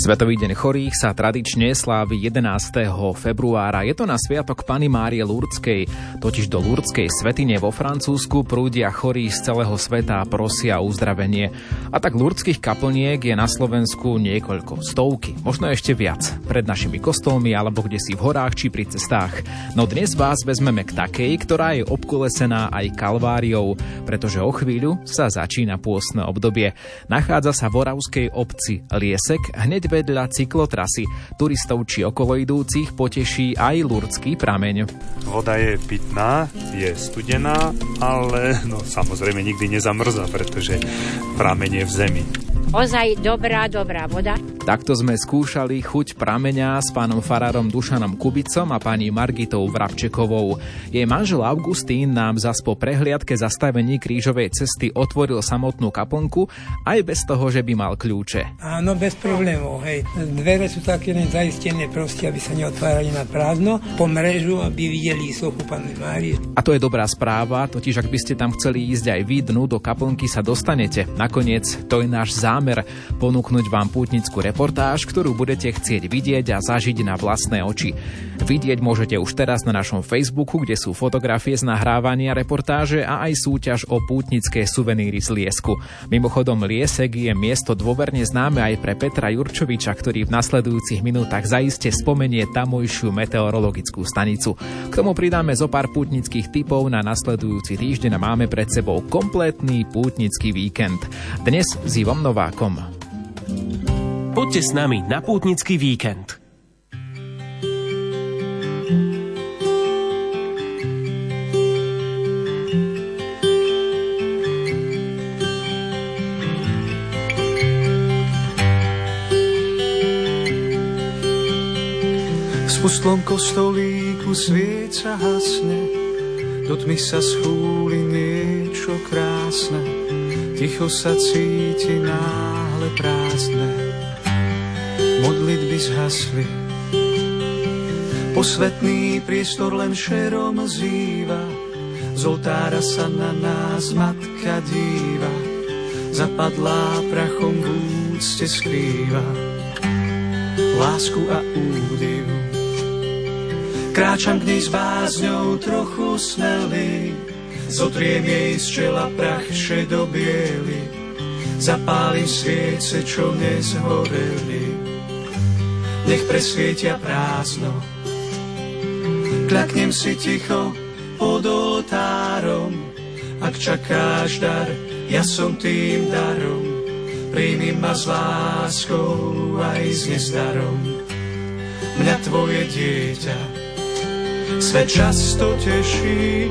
Svetový deň chorých sa tradične slávi 11. februára. Je to na sviatok Pany Márie Lurdskej, totiž do Lurdskej svetine vo Francúzsku prúdia chorí z celého sveta a prosia uzdravenie. A tak lurdských kaplniek je na Slovensku niekoľko, stovky, možno ešte viac, pred našimi kostolmi alebo kde si v horách či pri cestách. No dnes vás vezmeme k takej, ktorá je obkolesená aj kalváriou, pretože o chvíľu sa začína pôstne obdobie. Nachádza sa v oravskej obci Liesek, hneď vedľa cyklotrasy. Turistov či okoloidúcich poteší aj lurdský prameň. Voda je pitná, je studená, ale no, samozrejme nikdy nezamrza, pretože prameň je v zemi. Ozaj dobrá, dobrá voda. Takto sme skúšali chuť prameňa s pánom farárom Dušanom Kubicom a pani Margitou Vrabčekovou. Jej manžel Augustín nám zas po prehliadke zastavení krížovej cesty otvoril samotnú kaplnku aj bez toho, že by mal kľúče. Áno, bez problémov, hej. Dvere sú také len zaistené proste, aby sa neotvárali na prázdno, po mrežu, aby videli sochu Panny Márie. A to je dobrá správa, totiž ak by ste tam chceli ísť aj vy dnu, do kaplnky sa dostanete. Nakoniec to je náš zámer ponúknuť vám pútnickú reportáž ktorú budete chcieť vidieť a zažiť na vlastné oči. Vidieť môžete už teraz na našom Facebooku, kde sú fotografie z nahrávania reportáže a aj súťaž o pútnické suveníry z Liesku. Mimochodom Liesek je miesto dôverne známe aj pre Petra Jurčoviča, ktorý v nasledujúcich minútach zaiste spomenie tamojšiu meteorologickú stanicu. K tomu pridáme zo pár pútnických typov na nasledujúci týždeň a máme pred sebou kompletný pútnický víkend. Dnes s Ivom Novákom. Poďte s nami na pútnický víkend. Spustlom kostolíku svieca hasne, do tmy sa schúli niečo krásne, ticho sa cíti náhle prázdne. Modlitby zhasli. Posvetný priestor len šerom zýva, z oltára sa na nás matka díva, zapadlá prachom v úcte skrýva. Lásku a údiv, kráčam k nej s bázňou trochu smelý, zotriem jej z čela prach šedobiely, zapálim sviece, čo nezhoreli nech presvietia prázdno. Kľaknem si ticho pod oltárom, ak čakáš dar, ja som tým darom. Príjmi ma s láskou aj s nezdarom. Mňa tvoje dieťa, svet často teší,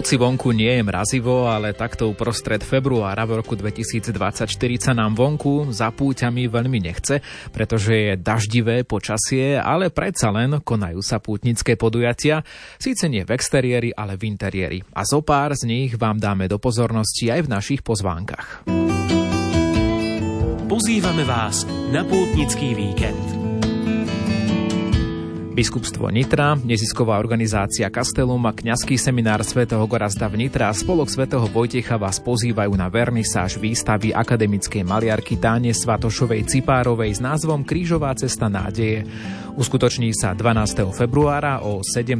Hoci vonku nie je mrazivo, ale takto uprostred februára v roku 2024 sa nám vonku za púťami veľmi nechce, pretože je daždivé počasie, ale predsa len konajú sa pútnické podujatia, síce nie v exteriéri, ale v interiéri. A zo pár z nich vám dáme do pozornosti aj v našich pozvánkach. Pozývame vás na pútnický víkend. Biskupstvo Nitra, nezisková organizácia Kastelum a kňazský seminár svätého Gorazda v Nitra a spolok svätého Vojtecha vás pozývajú na vernisáž výstavy akademickej maliarky Táne Svatošovej Cipárovej s názvom Krížová cesta nádeje. Uskutoční sa 12. februára o 17.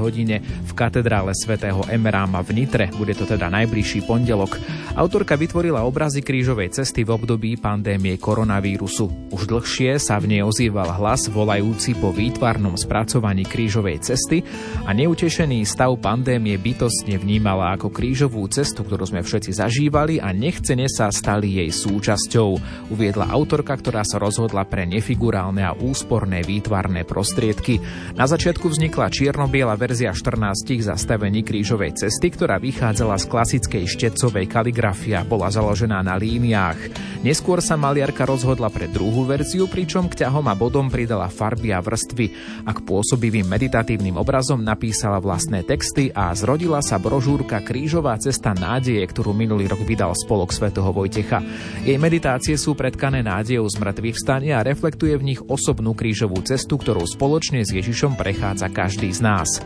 hodine v katedrále svätého Emeráma v Nitre. Bude to teda najbližší pondelok. Autorka vytvorila obrazy krížovej cesty v období pandémie koronavírusu. Už dlhšie sa v nej ozýval hlas volajúci po výtvarnom spracovaní krížovej cesty a neutešený stav pandémie bytostne vnímala ako krížovú cestu, ktorú sme všetci zažívali a nechcene sa stali jej súčasťou, uviedla autorka, ktorá sa rozhodla pre nefigurálne a úsporné výtvarné prostriedky. Na začiatku vznikla čierno-biela verzia 14 zastavení krížovej cesty, ktorá vychádzala z klasickej štecovej kaligrafie a bola založená na líniách. Neskôr sa maliarka rozhodla pre druhú verziu, pričom k ťahom a bodom pridala farby a vrstvy a k pôsobivým meditatívnym obrazom napísala vlastné texty a zrodila sa brožúrka Krížová cesta nádeje, ktorú minulý rok vydal spolok svätého Vojtecha. Jej meditácie sú predkané nádejou z mŕtvych vstania a reflektuje v nich osobnú krížovú cestu, ktorú spoločne s Ježišom prechádza každý z nás.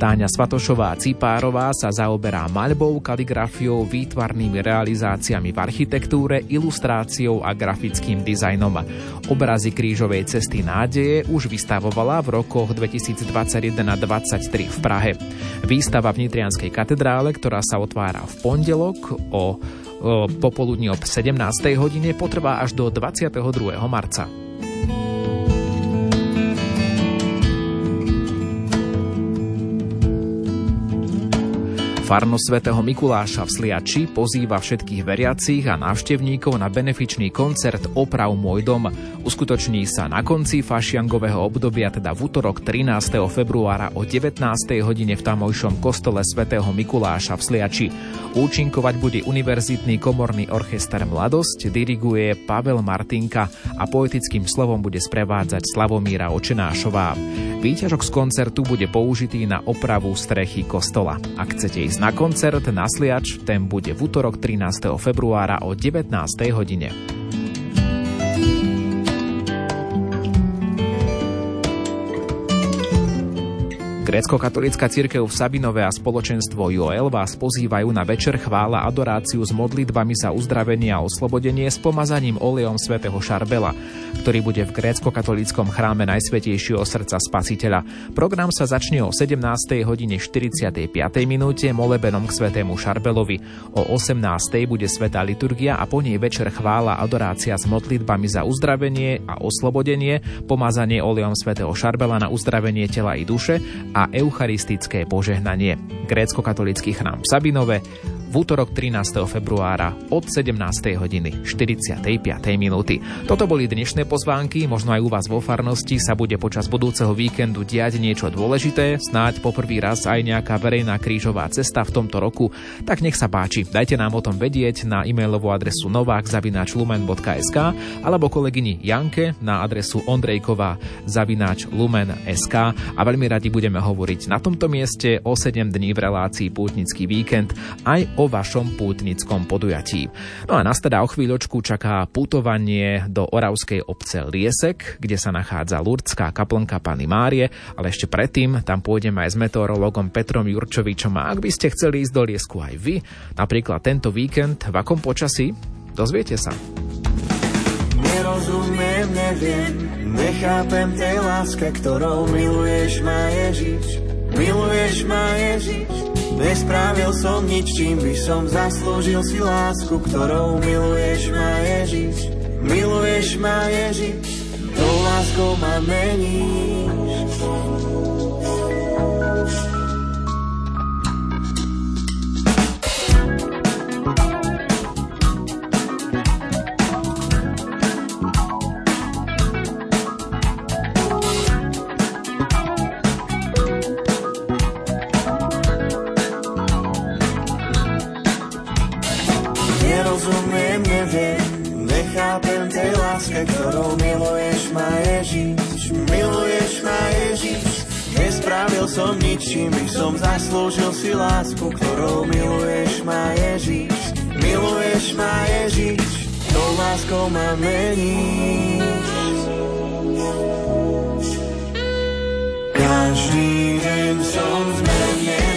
Táňa Svatošová Cipárová sa zaoberá maľbou, kaligrafiou, výtvarnými realizáciami v architektúre, ilustráciou a grafickým dizajnom. Obrazy krížovej cesty nádeje už vystavovala v rokoch 2021 a 2023 v Prahe. Výstava v Nitrianskej katedrále, ktorá sa otvára v pondelok o popoludní ob 17. hodine, potrvá až do 22. marca. Farnosť svätého Mikuláša v Sliači pozýva všetkých veriacich a návštevníkov na benefičný koncert Oprav môj dom. Uskutoční sa na konci fašiangového obdobia, teda v útorok 13. februára o 19. hodine v tamojšom kostole svätého Mikuláša v Sliači. Účinkovať bude Univerzitný komorný orchester Mladosť, diriguje Pavel Martinka a poetickým slovom bude sprevádzať Slavomíra Očenášová. Výťažok z koncertu bude použitý na opravu strechy kostola. Ak chcete ísť na koncert na Sliač, ten bude v útorok 13. februára o 19. hodine. Grécko-katolická církev v Sabinove a spoločenstvo Joel vás pozývajú na večer chvála adoráciu s modlitbami za uzdravenie a oslobodenie s pomazaním olejom svätého Šarbela, ktorý bude v grécko-katolickom chráme Najsvetejšieho srdca Spasiteľa. Program sa začne o 17. hodine 45. minúte molebenom k svätému Šarbelovi. O 18. bude svetá liturgia a po nej večer chvála adorácia s modlitbami za uzdravenie a oslobodenie, pomazanie olejom svätého Šarbela na uzdravenie tela i duše a eucharistické požehnanie. Grécko-katolický chrám v Sabinove v útorok 13. februára od 17. hodiny 45. minúty. Toto boli dnešné pozvánky, možno aj u vás vo farnosti sa bude počas budúceho víkendu diať niečo dôležité, snáď poprvý raz aj nejaká verejná krížová cesta v tomto roku, tak nech sa páči. Dajte nám o tom vedieť na e-mailovú adresu novák.lumen.sk alebo kolegyni Janke na adresu ondrejková lumen.sk a veľmi radi budeme hovoriť na tomto mieste o 7 dní v relácii Pútnický víkend aj o o vašom pútnickom podujatí. No a nás teda o chvíľočku čaká putovanie do oravskej obce Liesek, kde sa nachádza Lurdská kaplnka Pany Márie, ale ešte predtým tam pôjdeme aj s meteorologom Petrom Jurčovičom a ak by ste chceli ísť do Liesku aj vy, napríklad tento víkend, v akom počasí, dozviete sa. Nerozumiem, neviem, nechápem tej láske, ktorou miluješ ma Ježiš. Miluješ ma Ježiš, Nespravil som nič, čím by som zaslúžil si lásku, ktorou miluješ ma Ježiš. Miluješ ma Ježiš, tou láskou ma meníš. Ktorou miluješ ma Ježiš. Miluješ ma Ježiš. Nespravil som nič, čím by som zaslúžil si lásku, ktorou miluješ ma Ježiš. Miluješ ma Ježiš. Tou láskou ma meníš. Každý deň som zmenený,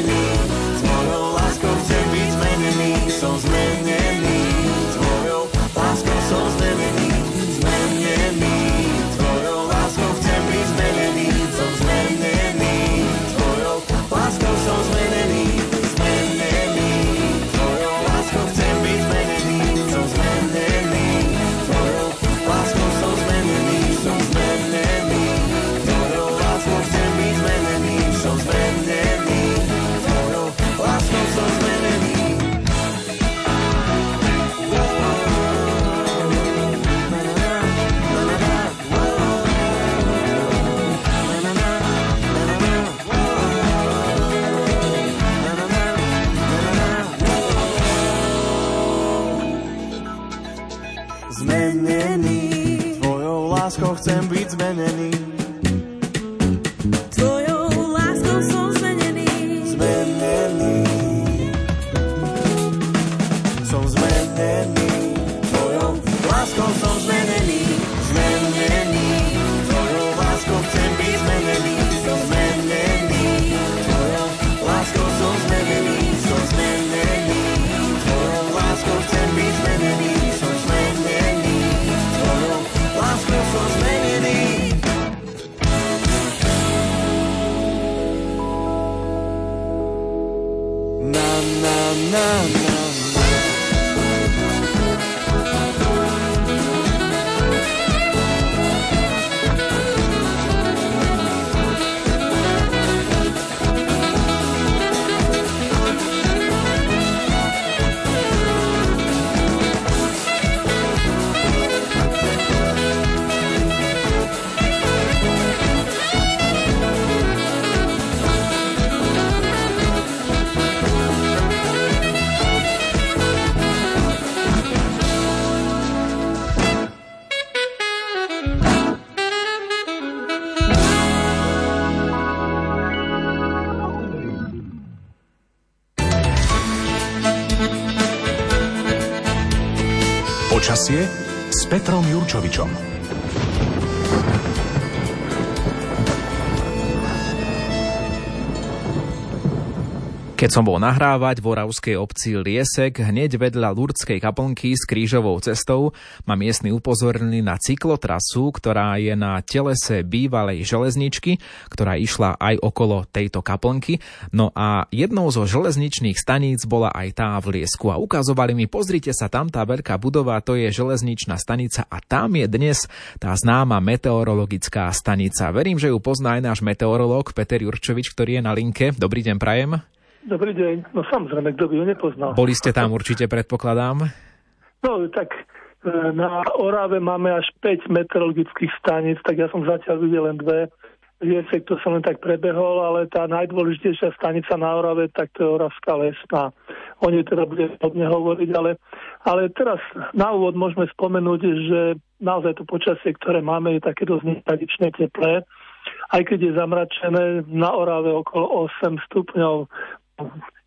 Počasie s Petrom Jurčovičom. Keď som bol nahrávať v oravskej obci Liesek, hneď vedľa Lurdskej kaplnky s krížovou cestou ma miestni upozornili na cyklotrasu, ktorá je na telese bývalej železničky, ktorá išla aj okolo tejto kaplnky. No a jednou zo železničných staníc bola aj tá v Liesku a ukazovali mi, pozrite sa, tam tá veľká budova, to je železničná stanica a tam je dnes tá známa meteorologická stanica. Verím, že ju pozná aj náš meteorológ Peter Jurčovič, ktorý je na linke. Dobrý deň, Prajem. Dobrý deň. No samozrejme, kto by ho nepoznal. Boli ste tam určite, predpokladám. No tak e, na Orave máme až 5 meteorologických staníc, tak ja som zatiaľ videl len dve. Viesek to som len tak prebehol, ale tá najdôležitejšia stanica na Orave, tak to je Oravská lesná. O nej teda budem hodne hovoriť, ale, ale teraz na úvod môžeme spomenúť, že naozaj to počasie, ktoré máme, je také dosť netradičné teplé. Aj keď je zamračené na Orave okolo 8 stupňov,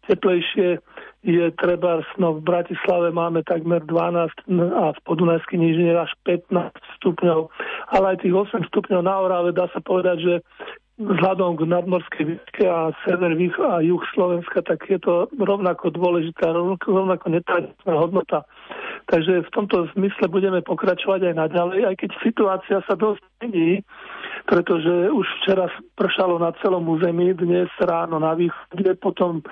teplejšie je treba, no v Bratislave máme takmer 12 a v Podunajskej nížine až 15 stupňov, ale aj tých 8 stupňov na Orave dá sa povedať, že vzhľadom k nadmorskej výške a sever, východ a juh Slovenska, tak je to rovnako dôležitá, rovnako, rovnako netradičná hodnota. Takže v tomto zmysle budeme pokračovať aj naďalej, aj keď situácia sa dosť mení, pretože už včera pršalo na celom území, dnes ráno na východe, potom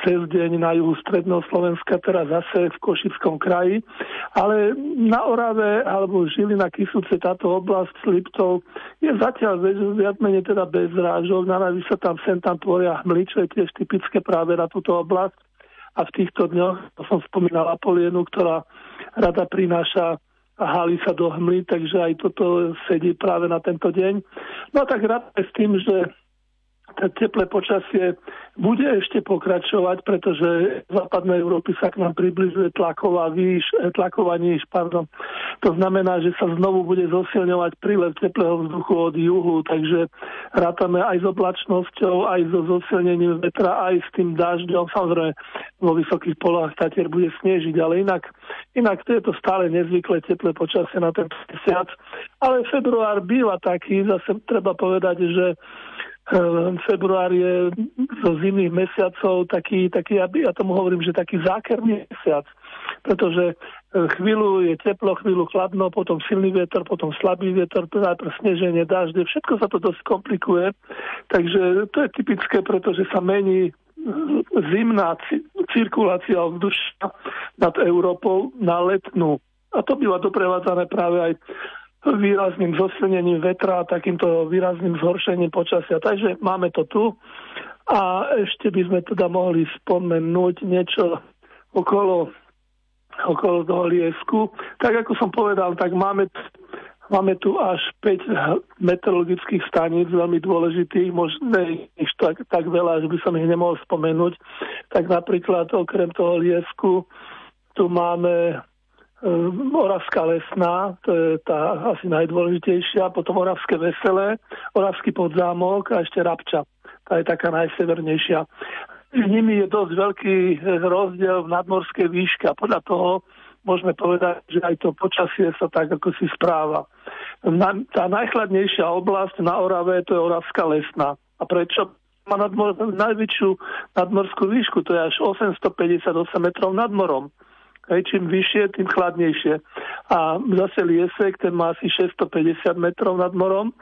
cez deň na juhu stredného Slovenska, teraz zase v Košickom kraji. Ale na Orave alebo Žilina, Kisúce, táto oblasť s Liptou je zatiaľ viac menej teda bez rážok. Na sa tam sem tam tvoria hmly, čo je tiež typické práve na túto oblasť. A v týchto dňoch, som spomínal Apolienu, ktorá rada prináša a háli sa do hmly, takže aj toto sedí práve na tento deň. No a tak rád s tým, že teplé počasie bude ešte pokračovať, pretože v západnej Európy sa k nám približuje tlaková výš, eh, tlaková níž, pardon. To znamená, že sa znovu bude zosilňovať prílev teplého vzduchu od juhu, takže rátame aj s oblačnosťou, aj so zosilnením vetra, aj s tým dažďom. Samozrejme, vo vysokých polohách Tatier bude snežiť, ale inak, inak to je to stále nezvyklé teplé počasie na ten mesiac. Ale február býva taký, zase treba povedať, že február je zo zimných mesiacov taký, taký ja, ja tomu hovorím, že taký zákerný mesiac, pretože ehm, chvíľu je teplo, chvíľu chladno, potom silný vietor, potom slabý vietor, najprv sneženie, dažde, všetko sa to dosť komplikuje, takže to je typické, pretože sa mení ehm, zimná cirkulácia ovzdušia nad Európou na letnú. A to býva doprevádzané práve aj výrazným zosilnením vetra a takýmto výrazným zhoršením počasia. Takže máme to tu a ešte by sme teda mohli spomenúť niečo okolo, okolo toho liesku. Tak ako som povedal, tak máme, máme tu až 5 meteorologických staníc, veľmi dôležitých, možno ich tak, tak veľa, že by som ich nemohol spomenúť. Tak napríklad okrem toho liesku tu máme Oravská lesná, to je tá asi najdôležitejšia, potom Oravské veselé, Oravský podzámok a ešte Rabča. Tá je taká najsevernejšia. S nimi je dosť veľký rozdiel v nadmorskej výške a podľa toho môžeme povedať, že aj to počasie sa tak ako si správa. Na, tá najchladnejšia oblasť na Orave to je Oravská lesná. A prečo? Má nadmor, najväčšiu nadmorskú výšku, to je až 858 metrov nad morom. Hej, čím vyššie, tým chladnejšie. A zase Liesek, ten má asi 650 metrov nad morom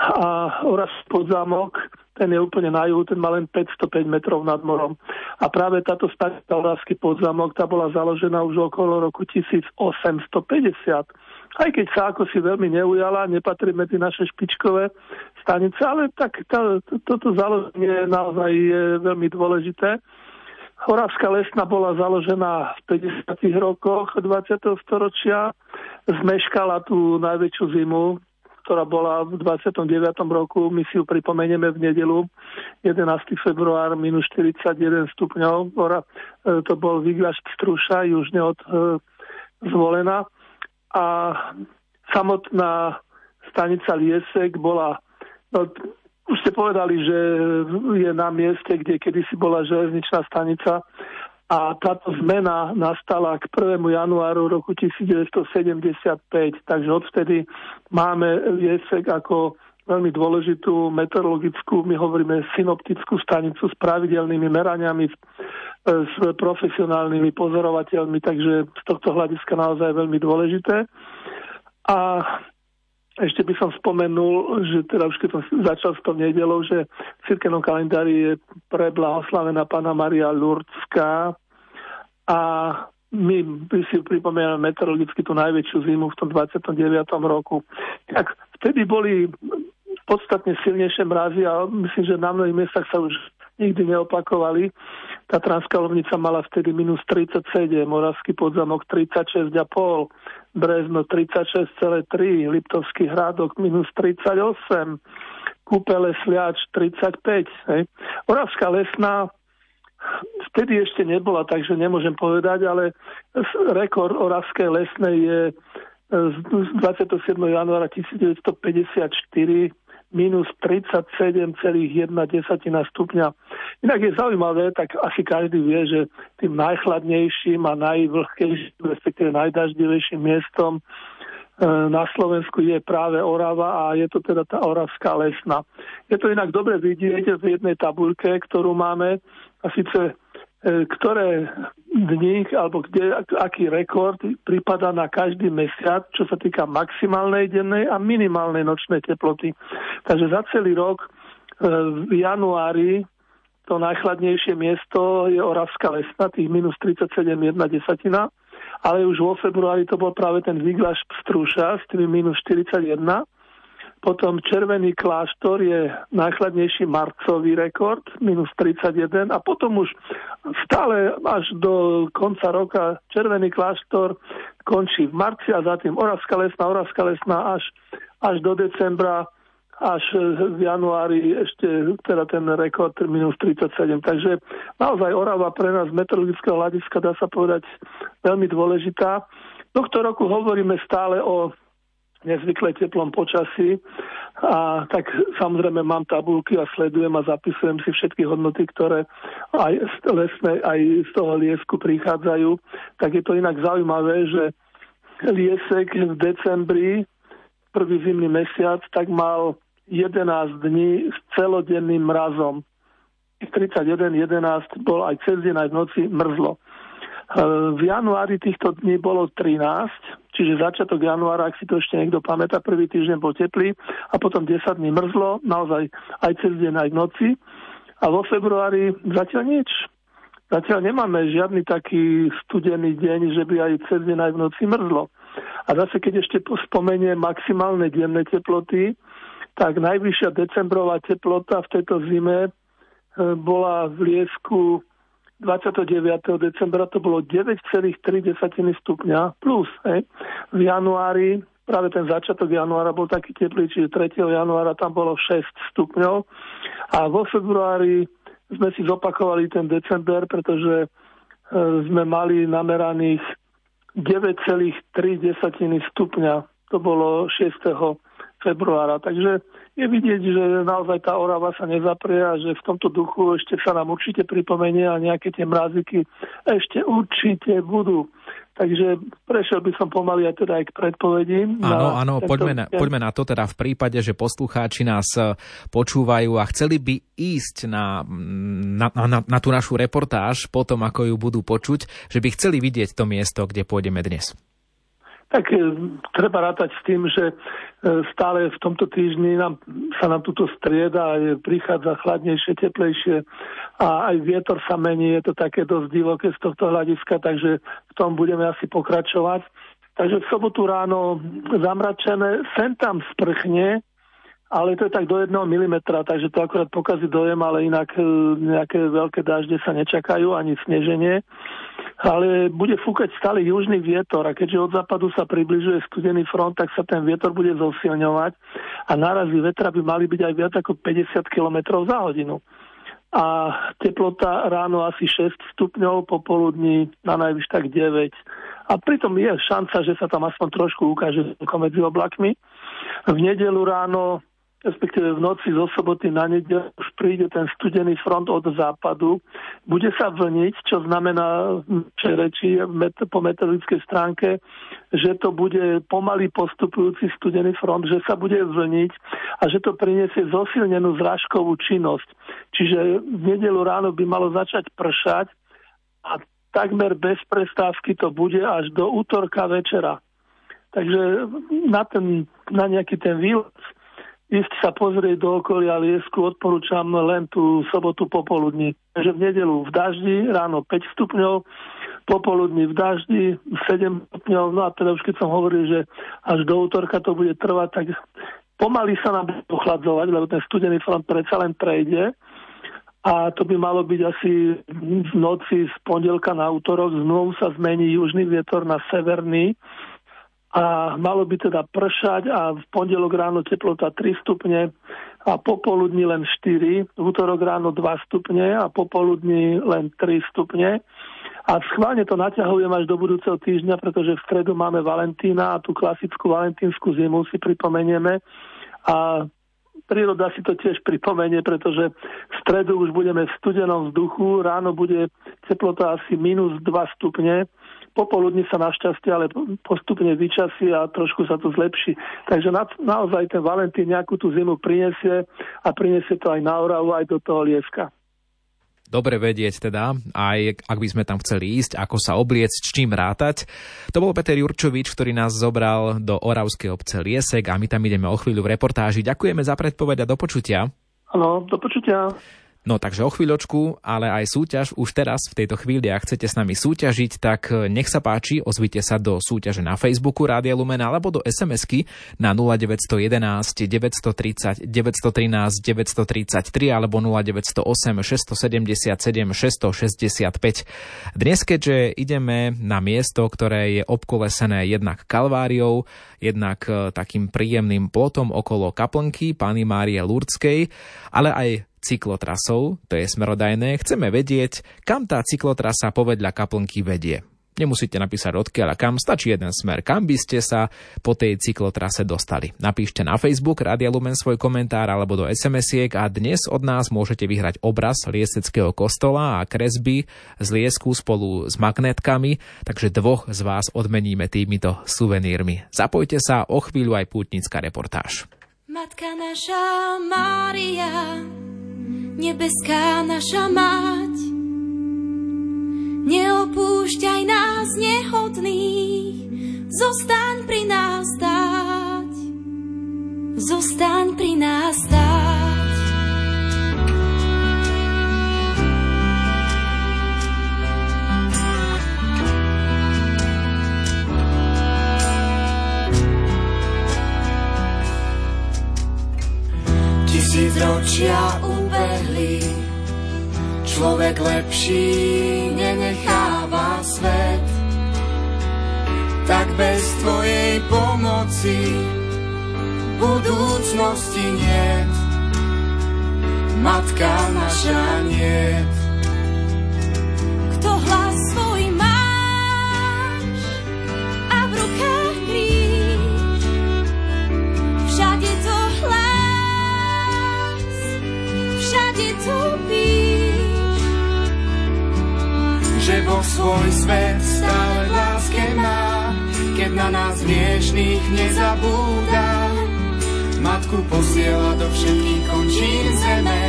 a Oraz podzámok, ten je úplne na juhu, ten má len 505 metrov nad morom. A práve táto stanica Oravský podzámok, tá bola založená už okolo roku 1850. Aj keď sa ako si veľmi neujala, nepatrí medzi naše špičkové stanice, ale tak tá, toto založenie naozaj je veľmi dôležité. Horavská lesna bola založená v 50. rokoch 20. storočia. Zmeškala tú najväčšiu zimu, ktorá bola v 29. roku. My si ju pripomenieme v nedelu 11. február minus 41 stupňov. E, to bol Viglaš Pstruša, južne od e, zvolená. A samotná stanica Liesek bola už ste povedali, že je na mieste, kde kedysi bola železničná stanica a táto zmena nastala k 1. januáru roku 1975, takže odvtedy máme Liesek ako veľmi dôležitú meteorologickú, my hovoríme synoptickú stanicu s pravidelnými meraniami, s profesionálnymi pozorovateľmi, takže z tohto hľadiska naozaj veľmi dôležité. A ešte by som spomenul, že teda už keď som začal s tou nedelou, že v cirkevnom kalendári je preblahoslavená pána Maria Lurdská a my si pripomíname meteorologicky tú najväčšiu zimu v tom 29. roku. Tak vtedy boli podstatne silnejšie mrazy a myslím, že na mnohých miestach sa už nikdy neopakovali. Tá transkalovnica mala vtedy minus 37, Moravský podzamok 36,5, Brezno 36,3, Liptovský hrádok minus 38, Kúpele Sliač 35. Hej. Oravská lesná vtedy ešte nebola, takže nemôžem povedať, ale rekord Oravskej lesnej je z 27. januára 1954 minus 37,1 stupňa. Inak je zaujímavé, tak asi každý vie, že tým najchladnejším a najvlhkejším, respektíve najdaždivejším miestom e, na Slovensku je práve Orava a je to teda tá Oravská lesna. Je to inak dobre vidieť v jednej tabuľke, ktorú máme a síce ktoré dní alebo kde, aký rekord prípada na každý mesiac, čo sa týka maximálnej dennej a minimálnej nočnej teploty. Takže za celý rok e, v januári to najchladnejšie miesto je Oravská lesna, tých minus 37,1 desatina, ale už vo februári to bol práve ten Viglaš Pstrúša s tými minus 41 potom Červený kláštor je najchladnejší marcový rekord, minus 31. A potom už stále až do konca roka Červený kláštor končí v marci a zatím Oravská lesná, Oravská lesná až, až do decembra až v januári ešte teda ten rekord minus 37. Takže naozaj Orava pre nás z meteorologického hľadiska dá sa povedať veľmi dôležitá. Tohto roku hovoríme stále o nezvykle teplom počasí a tak samozrejme mám tabulky a sledujem a zapisujem si všetky hodnoty, ktoré aj z lesnej, aj z toho liesku prichádzajú. Tak je to inak zaujímavé, že liesek v decembri, prvý zimný mesiac, tak mal 11 dní s celodenným mrazom. 31, 11 bol aj cez deň, aj v noci mrzlo. V januári týchto dní bolo 13, čiže začiatok januára, ak si to ešte niekto pamätá, prvý týždeň bol teplý a potom 10 dní mrzlo, naozaj aj cez deň, aj v noci. A vo februári zatiaľ nič. Zatiaľ nemáme žiadny taký studený deň, že by aj cez deň, aj v noci mrzlo. A zase, keď ešte spomeniem maximálne denné teploty, tak najvyššia decembrová teplota v tejto zime e, bola v Liesku 29. decembra to bolo 9,3 stupňa plus. Hej. V januári, práve ten začiatok januára bol taký teplý, čiže 3. januára tam bolo 6 stupňov a vo februári sme si zopakovali ten december, pretože e, sme mali nameraných 9,3 stupňa. To bolo 6 februára. Takže je vidieť, že naozaj tá Orava sa nezaprie a že v tomto duchu ešte sa nám určite pripomenie a nejaké tie mraziky ešte určite budú. Takže prešiel by som pomaly aj teda aj k predpovedím. Áno, áno, poďme na, poďme na to teda v prípade, že poslucháči nás e, počúvajú a chceli by ísť na, na, na, na tú našu reportáž potom, ako ju budú počuť, že by chceli vidieť to miesto, kde pôjdeme dnes tak e, treba rátať s tým, že e, stále v tomto týždni nám, sa nám túto strieda, prichádza chladnejšie, teplejšie a aj vietor sa mení, je to také dosť divoké z tohto hľadiska, takže v tom budeme asi pokračovať. Takže v sobotu ráno zamračené, sem tam sprchne, ale to je tak do 1 mm, takže to akorát pokazí dojem, ale inak e, nejaké veľké dažde sa nečakajú, ani sneženie. Ale bude fúkať stále južný vietor a keďže od západu sa približuje studený front, tak sa ten vietor bude zosilňovať a nárazy vetra by mali byť aj viac ako 50 km za hodinu. A teplota ráno asi 6 stupňov, popoludní na najvyš tak 9. A pritom je šanca, že sa tam aspoň trošku ukáže medzi oblakmi. V nedelu ráno respektíve v noci zo soboty na nedelu už príde ten studený front od západu, bude sa vlniť, čo znamená že reči po meteorologickej stránke, že to bude pomaly postupujúci studený front, že sa bude vlniť a že to priniesie zosilnenú zrážkovú činnosť. Čiže v nedelu ráno by malo začať pršať a takmer bez prestávky to bude až do útorka večera. Takže na, ten, na nejaký ten výlet ísť sa pozrieť do okolia Liesku odporúčam len tú sobotu popoludní. Takže v nedelu v daždi, ráno 5 stupňov, popoludní v daždi 7 stupňov, no a teda už keď som hovoril, že až do útorka to bude trvať, tak pomaly sa nám bude ochladzovať, lebo ten studený front predsa len prejde. A to by malo byť asi v noci z pondelka na útorok, znovu sa zmení južný vietor na severný, a malo by teda pršať a v pondelok ráno teplota 3 stupne a popoludní len 4, v útorok ráno 2 stupne a popoludní len 3 stupne. A schválne to naťahujem až do budúceho týždňa, pretože v stredu máme Valentína a tú klasickú valentínsku zimu si pripomenieme. A príroda si to tiež pripomenie, pretože v stredu už budeme v studenom vzduchu, ráno bude teplota asi minus 2 stupne popoludní sa našťastie, ale postupne vyčasí a trošku sa to zlepší. Takže na, naozaj ten Valentín nejakú tú zimu prinesie a prinesie to aj na Oravu, aj do toho Lieska. Dobre vedieť teda, aj ak by sme tam chceli ísť, ako sa obliecť, s čím rátať. To bol Peter Jurčovič, ktorý nás zobral do Oravskej obce Liesek a my tam ideme o chvíľu v reportáži. Ďakujeme za predpoveď a do počutia. Áno, do počutia. No takže o chvíľočku, ale aj súťaž už teraz v tejto chvíli, ak chcete s nami súťažiť, tak e, nech sa páči, ozvite sa do súťaže na Facebooku Rádia Lumen alebo do SMS-ky na 0911 930 913 933 alebo 0908 677 665. Dnes, keďže ideme na miesto, ktoré je obkolesené jednak Kalváriou, jednak e, takým príjemným plotom okolo kaplnky Pany Márie Lurdskej, ale aj cyklotrasou, to je smerodajné, chceme vedieť, kam tá cyklotrasa povedľa kaplnky vedie. Nemusíte napísať odkiaľ a kam, stačí jeden smer, kam by ste sa po tej cyklotrase dostali. Napíšte na Facebook Radia Lumen svoj komentár alebo do SMS-iek a dnes od nás môžete vyhrať obraz Lieseckého kostola a kresby z Liesku spolu s magnetkami, takže dvoch z vás odmeníme týmito suvenírmi. Zapojte sa, o chvíľu aj pútnická reportáž. Matka naša Mária, nebeská naša mať. Neopúšťaj nás nehodných, zostaň pri nás stáť. Zostaň pri nás stáť. Tisíc ročia ubehli, človek lepší nenecháva svet. Tak bez tvojej pomoci budúcnosti nie. Matka naša nie. Kto hlas že Boh svoj svet stále láske má, keď na nás hriešných nezabúda. Matku posiela do všetkých končín zeme,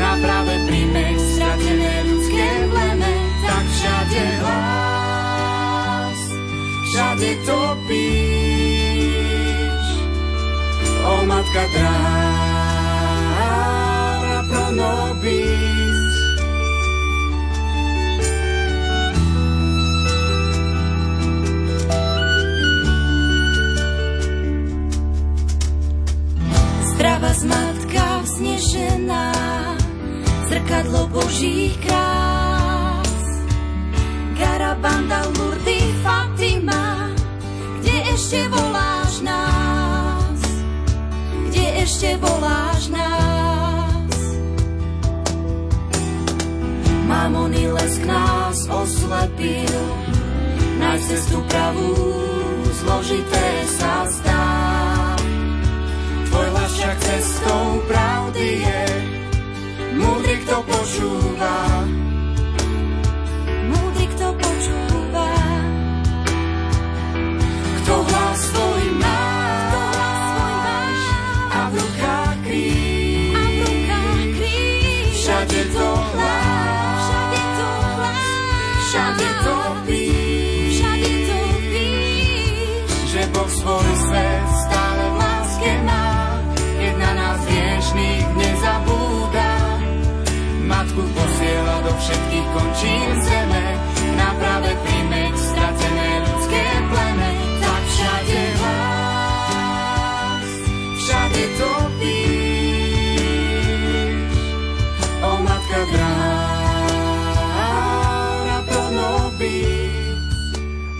na práve príjme stratené ľudské pleme, tak všade hlas, všade topíš. O matka dráva pro nobis, Zdravá matka vznešená, zrkadlo Božích krás. Garabanda, Lurdy, Fatima, kde ešte voláš nás? Kde ešte voláš nás? Mamony lesk nás oslepil, nájsť cestu pravú, zložité sa zdá. Však cestou pravdy je, múdry kto počúva.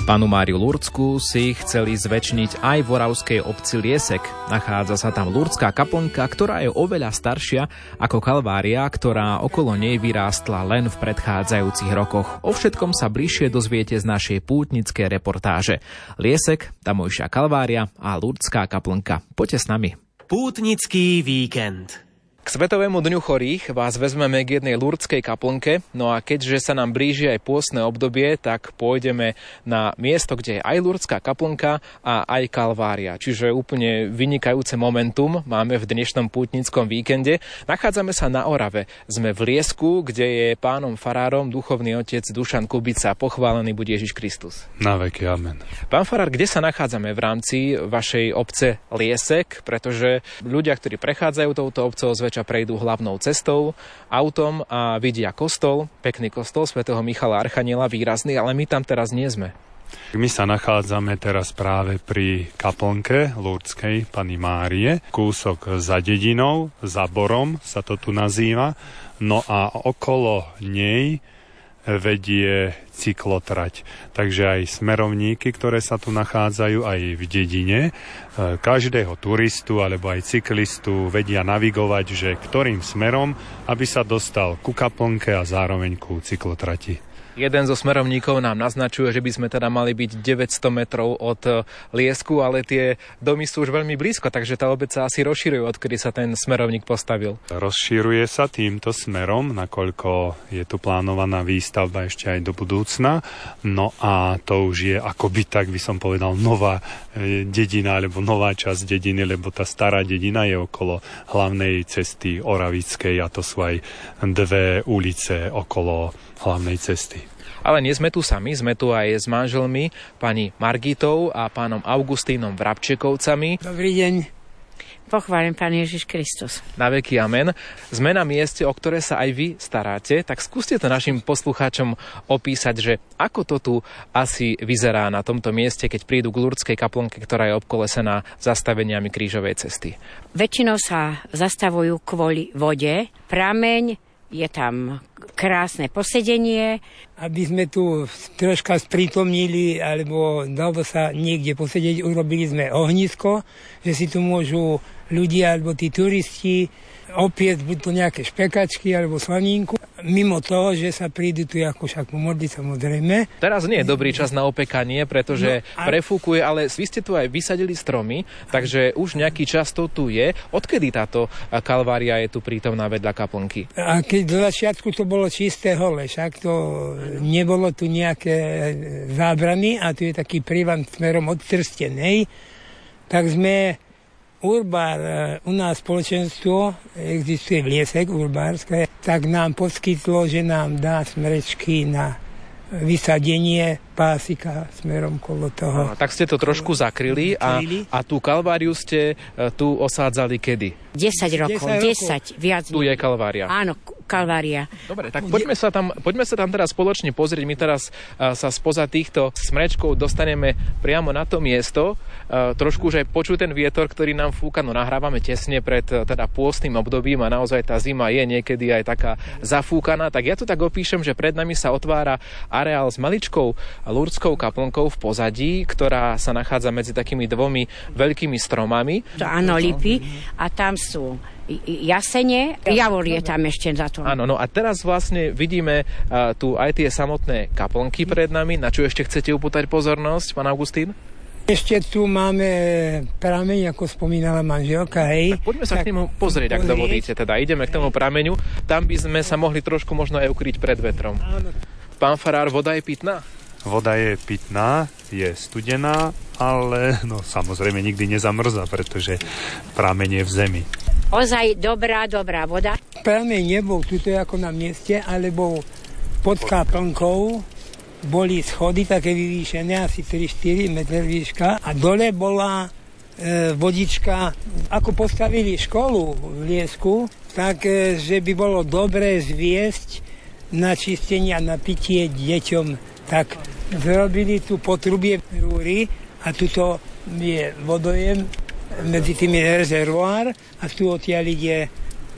Panu Máriu Lurcku si chceli zväčšniť aj v oravskej obci Liesek. Nachádza sa tam Lurdská kaplnka, ktorá je oveľa staršia ako Kalvária, ktorá okolo nej vyrástla len v predchádzajúcich rokoch. O všetkom sa bližšie dozviete z našej pútnickej reportáže. Liesek, tamojšia Kalvária a Lurdská kaplnka. Poďte s nami. Pútnický víkend. K Svetovému dňu chorých vás vezmeme k jednej lurdskej kaplnke, no a keďže sa nám blíži aj pôstne obdobie, tak pôjdeme na miesto, kde je aj lurdská kaplnka a aj kalvária. Čiže úplne vynikajúce momentum máme v dnešnom pútnickom víkende. Nachádzame sa na Orave. Sme v Liesku, kde je pánom farárom duchovný otec Dušan Kubica. Pochválený bude Ježiš Kristus. Na veky, amen. Pán farár, kde sa nachádzame v rámci vašej obce Liesek? Pretože ľudia, ktorí prechádzajú touto zväčša kráča prejdú hlavnou cestou, autom a vidia kostol, pekný kostol svätého Michala Archaniela, výrazný, ale my tam teraz nie sme. My sa nachádzame teraz práve pri kaplnke Lurdskej Pany Márie, kúsok za dedinou, za Borom sa to tu nazýva, no a okolo nej vedie cyklotrať. Takže aj smerovníky, ktoré sa tu nachádzajú aj v dedine, e, každého turistu alebo aj cyklistu vedia navigovať, že ktorým smerom, aby sa dostal ku kaplnke a zároveň ku cyklotrati. Jeden zo smerovníkov nám naznačuje, že by sme teda mali byť 900 metrov od e, Liesku, ale tie domy sú už veľmi blízko, takže tá obec sa asi rozširuje, odkedy sa ten smerovník postavil. Rozširuje sa týmto smerom, nakoľko je tu plánovaná výstavba ešte aj do budúcna. No a to už je akoby tak by som povedal nová e, dedina alebo nová časť dediny, lebo tá stará dedina je okolo hlavnej cesty Oravickej a to sú aj dve ulice okolo hlavnej cesty. Ale nie sme tu sami, sme tu aj s manželmi, pani Margitou a pánom Augustínom Vrabčekovcami. Dobrý deň. Pochválim Pán Ježiš Kristus. Na veky amen. Sme na mieste, o ktoré sa aj vy staráte, tak skúste to našim poslucháčom opísať, že ako to tu asi vyzerá na tomto mieste, keď prídu k Lurdskej kaplnke, ktorá je obkolesená zastaveniami krížovej cesty. Väčšinou sa zastavujú kvôli vode. Prameň, je tam krásne posedenie. Aby sme tu troška sprítomnili, alebo dalo sa niekde posedieť, urobili sme ohnisko, že si tu môžu ľudia alebo tí turisti opiec buď to nejaké špekačky alebo slaninku. Mimo toho, že sa prídu tu ako však pomodliť samozrejme. Teraz nie je dobrý čas na opekanie, pretože no, a... prefúkuje, ale vy ste tu aj vysadili stromy, takže už nejaký čas to tu je. Odkedy táto kalvária je tu prítomná vedľa kaplnky? A keď do začiatku to bolo čisté hole, však to nebolo tu nejaké zábrany a tu je taký prívan smerom od Trstenej, tak sme Urbár, e, u nás spoločenstvo, existuje v Liesek urbárske, tak nám poskytlo, že nám dá smrečky na vysadenie pásika smerom kolo toho. A, tak ste to trošku zakryli a, a tú kalváriu ste e, tu osádzali kedy? 10 rokov, 10, 10 viac. Tu je kalvária. Áno, kalvária. Dobre, tak poďme sa tam, poďme sa tam teraz spoločne pozrieť. My teraz uh, sa spoza týchto smrečkov dostaneme priamo na to miesto. Uh, trošku už aj počuť ten vietor, ktorý nám fúka. No nahrávame tesne pred uh, teda pôstnym obdobím a naozaj tá zima je niekedy aj taká zafúkaná. Tak ja to tak opíšem, že pred nami sa otvára areál s maličkou lurdskou kaplnkou v pozadí, ktorá sa nachádza medzi takými dvomi veľkými stromami. To áno, lipy a tam sú jasene, javor je tam ešte za to. Áno, no a teraz vlastne vidíme uh, tu aj tie samotné kaplnky pred nami. Na čo ešte chcete upútať pozornosť, pán Augustín? Ešte tu máme prameň, ako spomínala manželka, hej. Tak poďme sa tak, k nemu pozrieť, ak dovolíte. Teda ideme k tomu prameňu. Tam by sme sa mohli trošku možno aj ukryť pred vetrom. Áno. Pán Farár, voda je pitná? Voda je pitná, je studená, ale no samozrejme nikdy nezamrzá, pretože prameň je v zemi. Ozaj dobrá, dobrá voda. Prameň nebol tuto ako na mieste, ale bol pod kaplnkou, boli schody také vyvýšené, asi 3-4 meter výška. A dole bola e, vodička, ako postavili školu v Liesku, tak e, že by bolo dobré zviesť na čistenie a na pitie deťom, tak zrobili tu potrubie rúry a tuto je vodojem medzi tými rezervoár a tu odtiaľ ide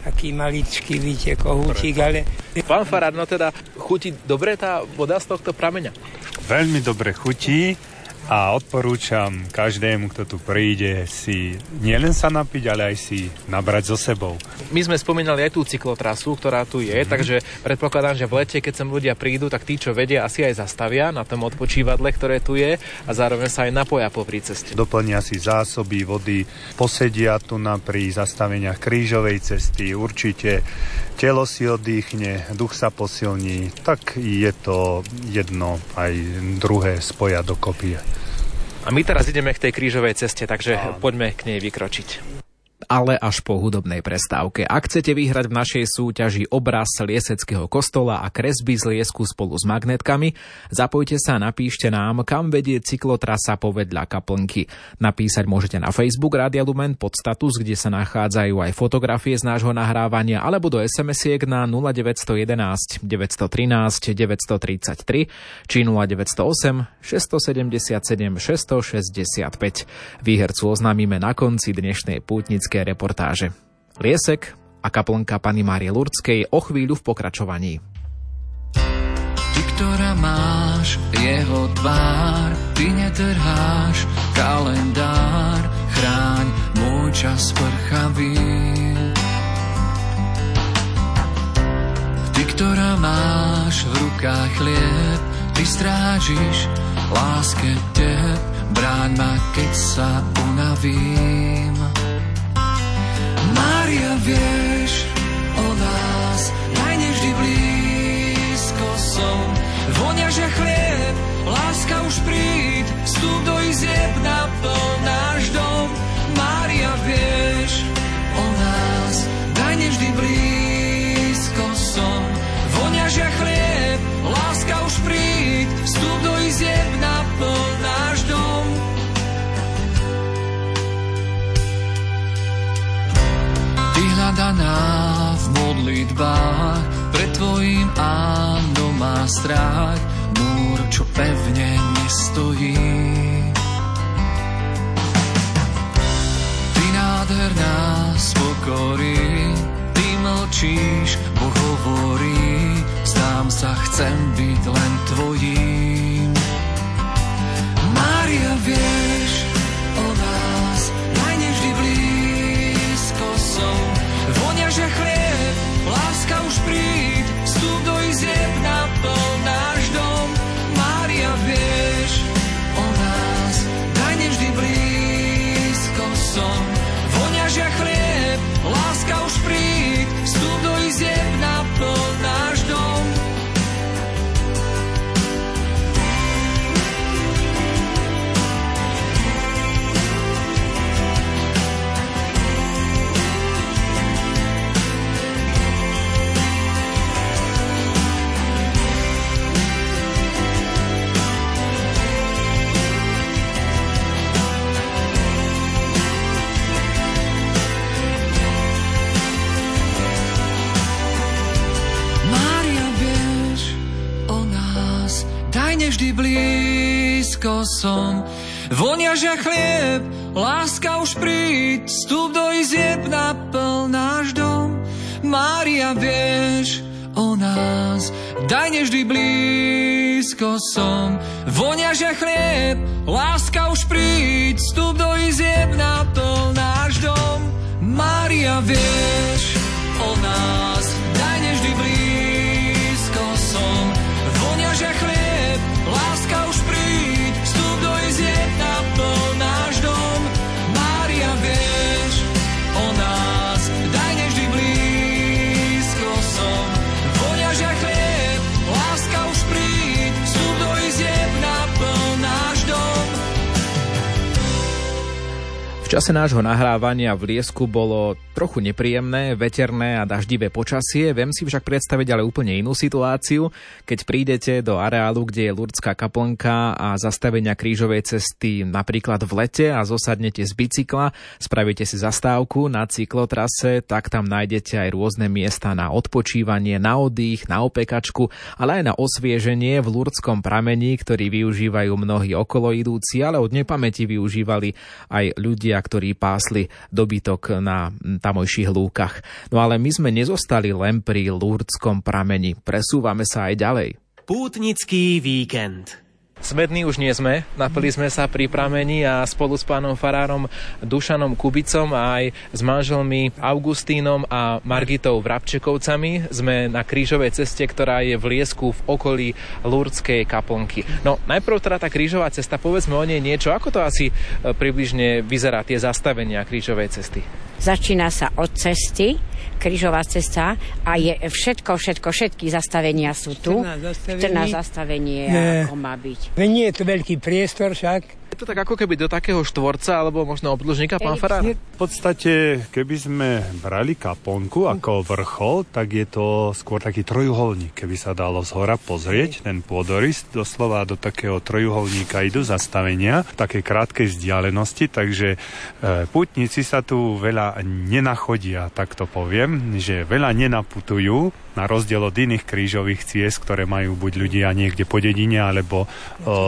taký maličký, víte, kohúčik, ale... Pán Farad, no teda chutí dobre tá voda z tohto prameňa? Veľmi dobre chutí a odporúčam každému, kto tu príde, si nielen sa napiť, ale aj si nabrať so sebou. My sme spomínali aj tú cyklotrasu, ktorá tu je, mm. takže predpokladám, že v lete, keď sem ľudia prídu, tak tí, čo vedia, asi aj zastavia na tom odpočívadle, ktoré tu je a zároveň sa aj napoja po ceste. Doplnia si zásoby vody, posedia tu na pri zastaveniach krížovej cesty, určite telo si oddychne, duch sa posilní, tak je to jedno aj druhé spoja dokopy. A my teraz ideme k tej krížovej ceste, takže Áno. poďme k nej vykročiť. Ale až po hudobnej prestávke. Ak chcete vyhrať v našej súťaži obraz Lieseckého kostola a kresby z Liesku spolu s magnetkami, zapojte sa a napíšte nám, kam vedie cyklotrasa povedľa kaplnky. Napísať môžete na Facebook Rádia Lumen pod status, kde sa nachádzajú aj fotografie z nášho nahrávania, alebo do SMS-iek na 0911 913 933 či 0908 677 665. Výhercu oznámime na konci dnešnej pútnickej reportáže. Liesek a kaplnka pani Márie Lurdskej o chvíľu v pokračovaní. Ty, ktorá máš jeho tvár, ty netrháš kalendár, chráň môj čas prchavý. Ty, ktorá máš v rukách chlieb, ty strážiš láske teb, bráň ma, keď sa unavím. Mária, vieš o nás, najne vždy blízko som. Vonia, že chlieb, láska už príď, vstup do izieb, naplň náš dom. Mária, vieš o nás, najne vždy blízko som. Vonia, že chlieb, láska už príď, vstup do Hľadaná v modlitbách, pred tvojím áno má strach, múr, čo pevne nestojí. Ty nádherná z pokory, ty mlčíš, Boh hovorí, zdám sa, chcem byť len tvojím. Blízko som. Vonia, že chlieb, láska už príď, vstup do izieb, naplň náš dom. Mária, vieš o nás, daj nevždy blízko som. Vonia, že chlieb, láska už príď, vstup do izieb, naplň náš dom. Mária, vieš Čase nášho nahrávania v Liesku bolo trochu nepríjemné, veterné a daždivé počasie. Viem si však predstaviť ale úplne inú situáciu, keď prídete do areálu, kde je Lurdská kaplnka a zastavenia krížovej cesty napríklad v lete a zosadnete z bicykla, spravíte si zastávku na cyklotrase, tak tam nájdete aj rôzne miesta na odpočívanie, na oddych, na opekačku, ale aj na osvieženie v Lurdskom pramení, ktorý využívajú mnohí okolo idúci, ale od nepamäti využívali aj ľudia, ktorí pásli dobytok na tamojších lúkach. No ale my sme nezostali len pri Lurdskom prameni. Presúvame sa aj ďalej. Pútnický víkend. Smední už nie sme, napili sme sa pri pramení a spolu s pánom farárom Dušanom Kubicom a aj s manželmi Augustínom a Margitou Vrabčekovcami sme na krížovej ceste, ktorá je v Liesku v okolí Lurdskej kaplnky. No najprv teda tá krížová cesta, povedzme o nej niečo, ako to asi e, približne vyzerá tie zastavenia krížovej cesty? Začína sa od cesty, krížová cesta a je všetko, všetko, všetky zastavenia sú tu. 14 zastavení. 14 zastavenie, ako má byť. Nie je to veľký priestor však. To tak ako keby do takého štvorca alebo možno obdĺžnika, pán Farár? V podstate, keby sme brali kaponku ako vrchol, tak je to skôr taký trojuholník, keby sa dalo z hora pozrieť. Ten pôdorys doslova do takého trojuholníka idú zastavenia v takej krátkej vzdialenosti, takže e, putníci sa tu veľa nenachodia, tak to poviem, že veľa nenaputujú, na rozdiel od iných krížových ciest, ktoré majú buď ľudia niekde po dedine, alebo e,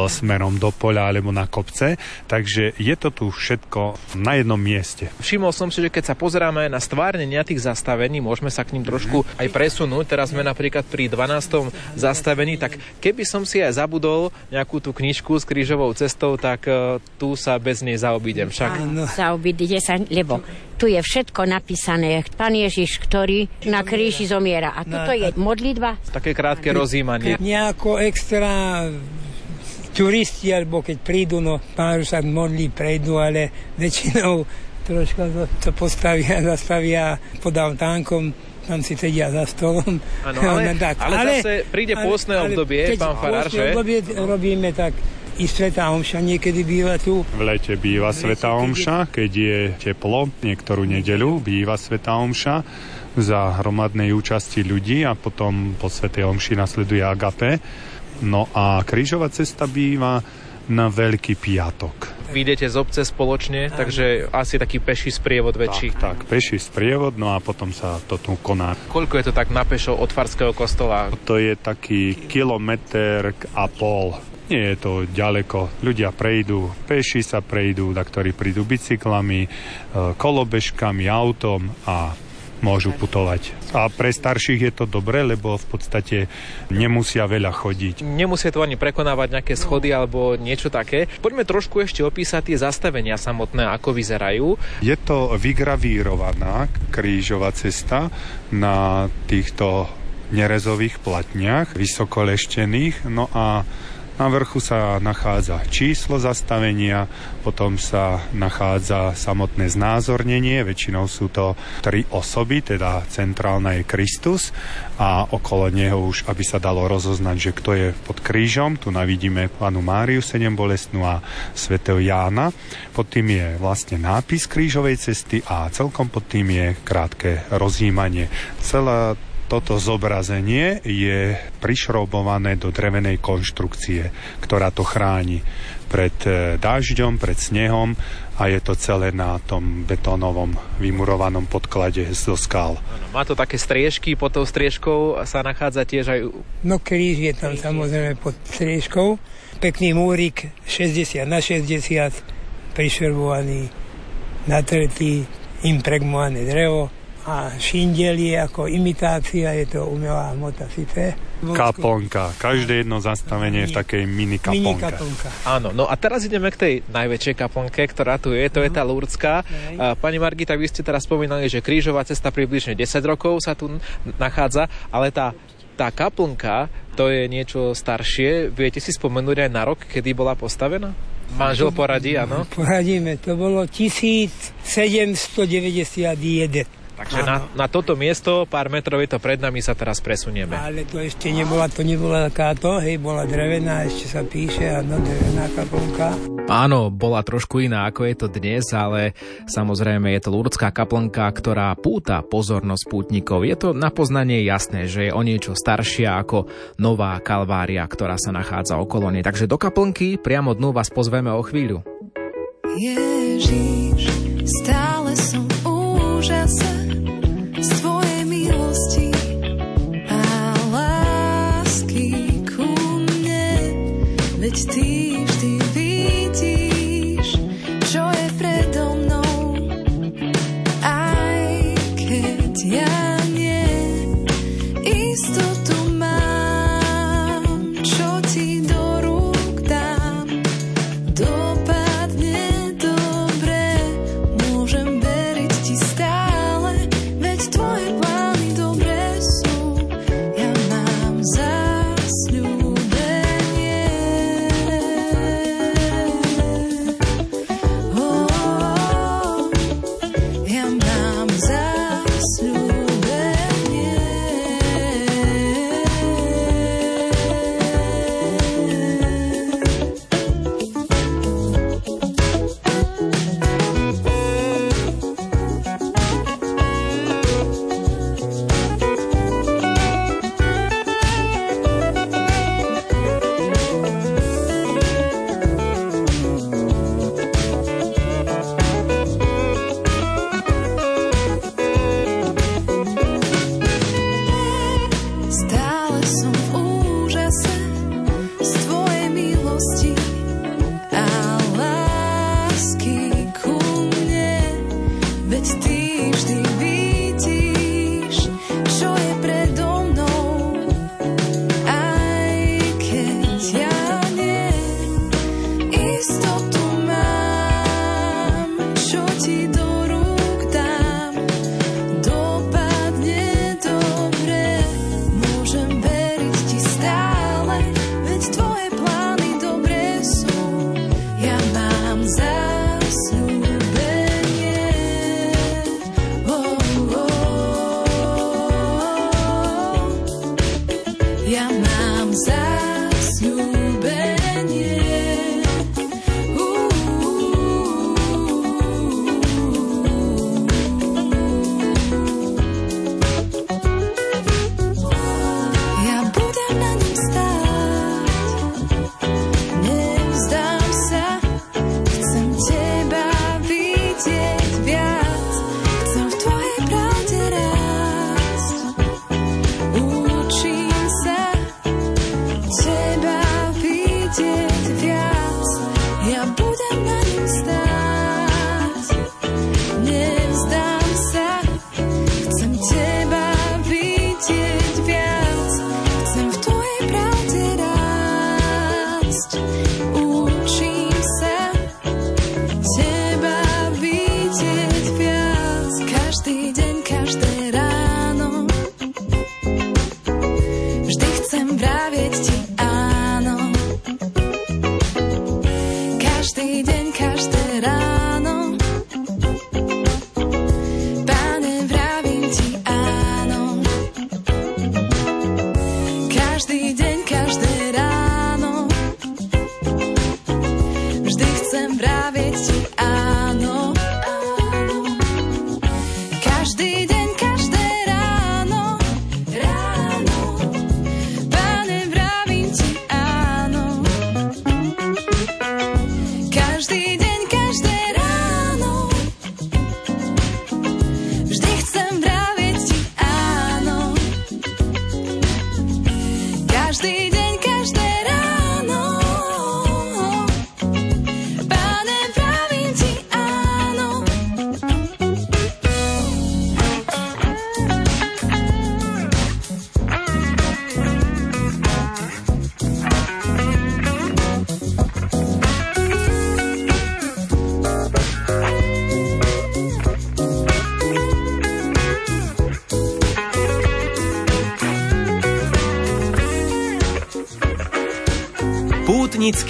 smerom do poľa, alebo na kopce. Takže je to tu všetko na jednom mieste. Všimol som si, že keď sa pozeráme na stvárnenia tých zastavení, môžeme sa k ním trošku aj presunúť. Teraz sme napríklad pri 12. zastavení, tak keby som si aj zabudol nejakú tú knižku s krížovou cestou, tak e, tu sa bez nej zaobídem. Však Zaobídite sa, lebo tu je všetko napísané. Pán Ježiš, ktorý na kríži zomiera. A toto je modlitba. také krátke rozímanie. Nejako extra turisti, alebo keď prídu, no pár sa modlí, prejdú, ale väčšinou troška to, to postavia, zastavia pod altánkom, tam si sedia za stolom. Áno, ale, tak, ale, zase príde pôstne obdobie, keď pán Farár, že? obdobie robíme tak, i Sveta Omša niekedy býva tu. V lete býva Sveta Omša, keď je teplo, niektorú nedeľu býva Sveta Omša za hromadnej účasti ľudí a potom po Svetej Omši nasleduje Agape. No a krížová cesta býva na Veľký piatok. Vy idete z obce spoločne, takže asi taký peší sprievod väčší. Tak, peší sprievod, no a potom sa to tu koná. Koľko je to tak na pešo od Farského kostola? To je taký kilometr a pol. Nie je to ďaleko. Ľudia prejdú, peši sa prejdú, na ktorí prídu bicyklami, e, kolobežkami, autom a môžu putovať. A pre starších je to dobré, lebo v podstate nemusia veľa chodiť. Nemusia to ani prekonávať nejaké schody alebo niečo také. Poďme trošku ešte opísať tie zastavenia samotné, ako vyzerajú. Je to vygravírovaná krížová cesta na týchto nerezových platniach, vysokoleštených, no a na vrchu sa nachádza číslo zastavenia, potom sa nachádza samotné znázornenie, väčšinou sú to tri osoby, teda centrálna je Kristus a okolo neho už, aby sa dalo rozoznať, že kto je pod krížom, tu navidíme panu Máriu sedem bolestnú a svätého Jána. Pod tým je vlastne nápis krížovej cesty a celkom pod tým je krátke rozjímanie. Celá toto zobrazenie je prišroubované do drevenej konštrukcie, ktorá to chráni pred e, dažďom, pred snehom a je to celé na tom betónovom vymurovanom podklade zo skal. Áno, má to také striežky, pod tou striežkou sa nachádza tiež aj... No kríž je tam samozrejme pod striežkou. Pekný múrik 60 na 60, prišervovaný, natretý, impregmované drevo a šindel je ako imitácia, je to umelá hmota síce. Kaponka. Každé jedno zastavenie je v takej mini Mini kaponka. kaponka. Áno, no a teraz ideme k tej najväčšej kaponke, ktorá tu je, to je tá Lurdská. Pani Margita, vy ste teraz spomínali, že krížová cesta približne 10 rokov sa tu nachádza, ale tá tá kaplnka, to je niečo staršie. Viete si spomenúť aj na rok, kedy bola postavená? Manžel poradí, áno? Poradíme, to bolo 1791. Takže na, na toto miesto, pár metrov je to pred nami, sa teraz presunieme. Ale to ešte nebola, to nebola takáto, hej, bola drevená, ešte sa píše, áno, drevená kaplnka. Áno, bola trošku iná, ako je to dnes, ale samozrejme je to Lurdská kaplnka, ktorá púta pozornosť pútnikov. Je to na poznanie jasné, že je o niečo staršia ako nová kalvária, ktorá sa nachádza okolo nej. Takže do kaplnky priamo dnu vás pozveme o chvíľu. Ježiš, stále 60